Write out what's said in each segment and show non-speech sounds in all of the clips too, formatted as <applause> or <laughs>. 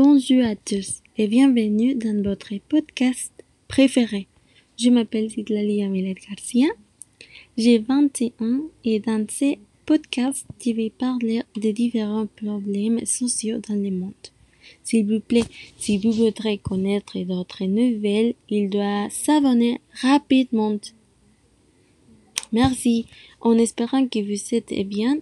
Bonjour à tous et bienvenue dans votre podcast préféré. Je m'appelle Citlali Amelet Garcia. J'ai 21 ans et dans ces podcasts, je vais parler de différents problèmes sociaux dans le monde. S'il vous plaît, si vous voudrez connaître d'autres nouvelles, il doit s'abonner rapidement. Merci. En espérant que vous êtes bien,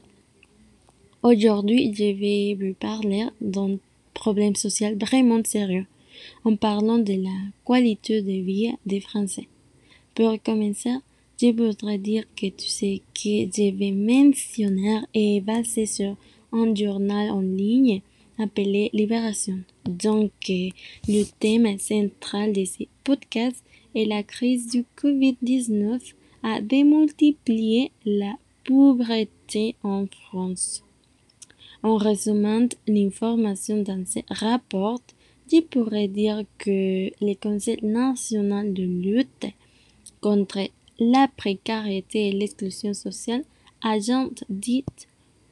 aujourd'hui, je vais vous parler d'un problème social vraiment sérieux en parlant de la qualité de vie des Français. Pour commencer, je voudrais dire que tout ce que je vais mentionner est basé sur un journal en ligne appelé Libération. Donc, le thème central de ce podcast est la crise du COVID-19 a démultiplié la pauvreté en France. En résumant l'information dans ce rapport, je pourrais dire que le Conseil national de lutte contre la précarité et l'exclusion sociale a dit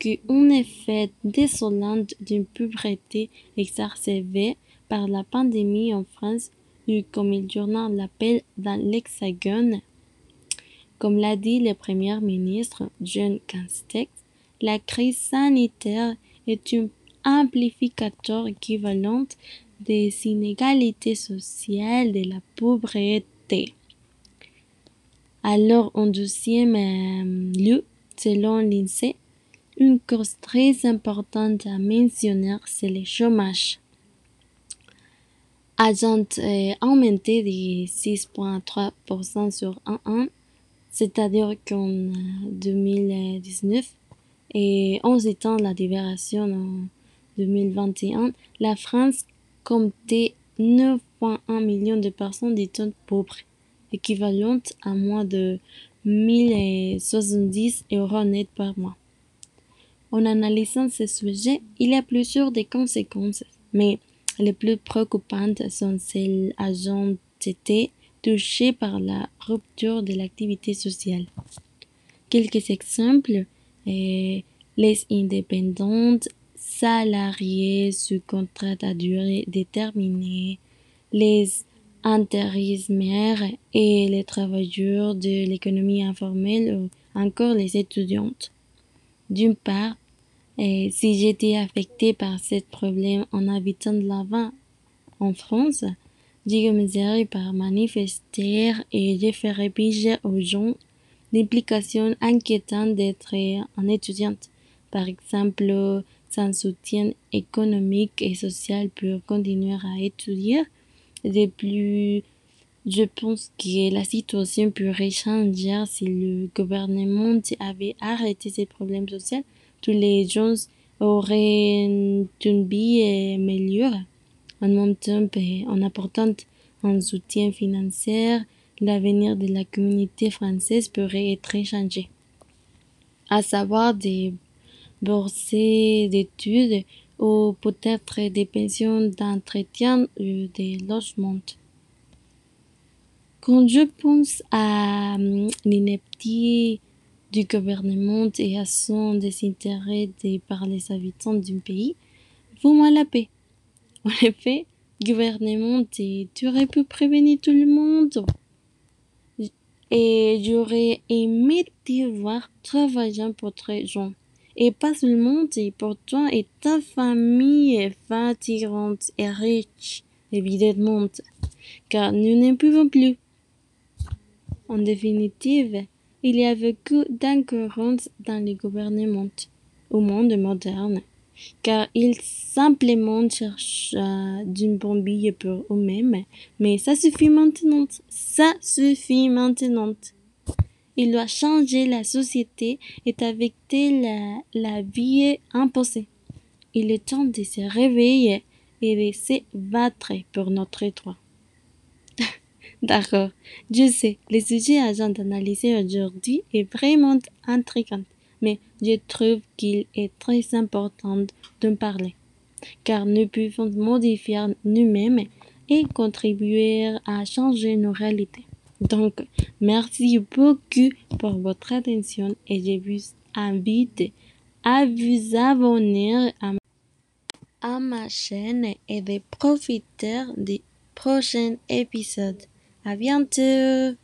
qu'un effet désolant d'une pauvreté exacerbée par la pandémie en France, ou comme le journal l'appelle dans l'Hexagone, comme l'a dit le Premier ministre John Castex, la crise sanitaire est un amplificateur équivalent des inégalités sociales de la pauvreté. Alors, en deuxième euh, lieu, selon l'INSEE, une cause très importante à mentionner, c'est le chômage. Agent euh, augmenté de 6,3% sur un an, c'est-à-dire qu'en 2019, et en citant la libération en 2021, la France comptait 9,1 millions de personnes dites pauvres, équivalentes à moins de 1070 euros net par mois. En analysant ce sujet, il y a plusieurs des conséquences, mais les plus préoccupantes sont celles ayant été touchées par la rupture de l'activité sociale. Quelques exemples les indépendantes, salariés sous contrat à durée déterminée, les intérimaires et les travailleurs de l'économie informelle ou encore les étudiantes. D'une part, si j'étais affectée par ce problème en habitant de l'avant en France, je commencerais par manifester et je ferais piger aux gens l'implication inquiétante d'être un étudiante, par exemple sans soutien économique et social pour continuer à étudier. De plus, je pense que la situation pourrait changer si le gouvernement avait arrêté ces problèmes sociaux. Tous les gens auraient une vie meilleure. En même temps, en apportant un soutien financier l'avenir de la communauté française pourrait être changé, à savoir des bourses d'études ou peut-être des pensions d'entretien ou des logements. Quand je pense à hum, l'ineptie du gouvernement et à son désintérêt par les habitants d'un pays, vous moi la paix. <laughs> En effet, gouvernement, tu aurais pu prévenir tout le monde. Et j'aurais aimé te voir travaillant pour tes gens. Et pas seulement pour toi et ta famille est fatigante et riche, évidemment, car nous ne pouvons plus. En définitive, il y a beaucoup d'incohérences dans le gouvernement au monde moderne car ils simplement cherchent euh, d'une bombille pour eux-mêmes. Mais ça suffit maintenant. Ça suffit maintenant. Il doit changer la société et avec la, la vie imposée. Il est temps de se réveiller et de se battre pour notre droit. <laughs> D'accord, je sais, le sujet à d'analyser aujourd'hui est vraiment intrigant mais je trouve qu'il est très important d'en parler, car nous pouvons modifier nous-mêmes et contribuer à changer nos réalités. Donc, merci beaucoup pour votre attention et je vous invite à vous abonner à, à ma chaîne et de profiter du prochain épisode. À bientôt!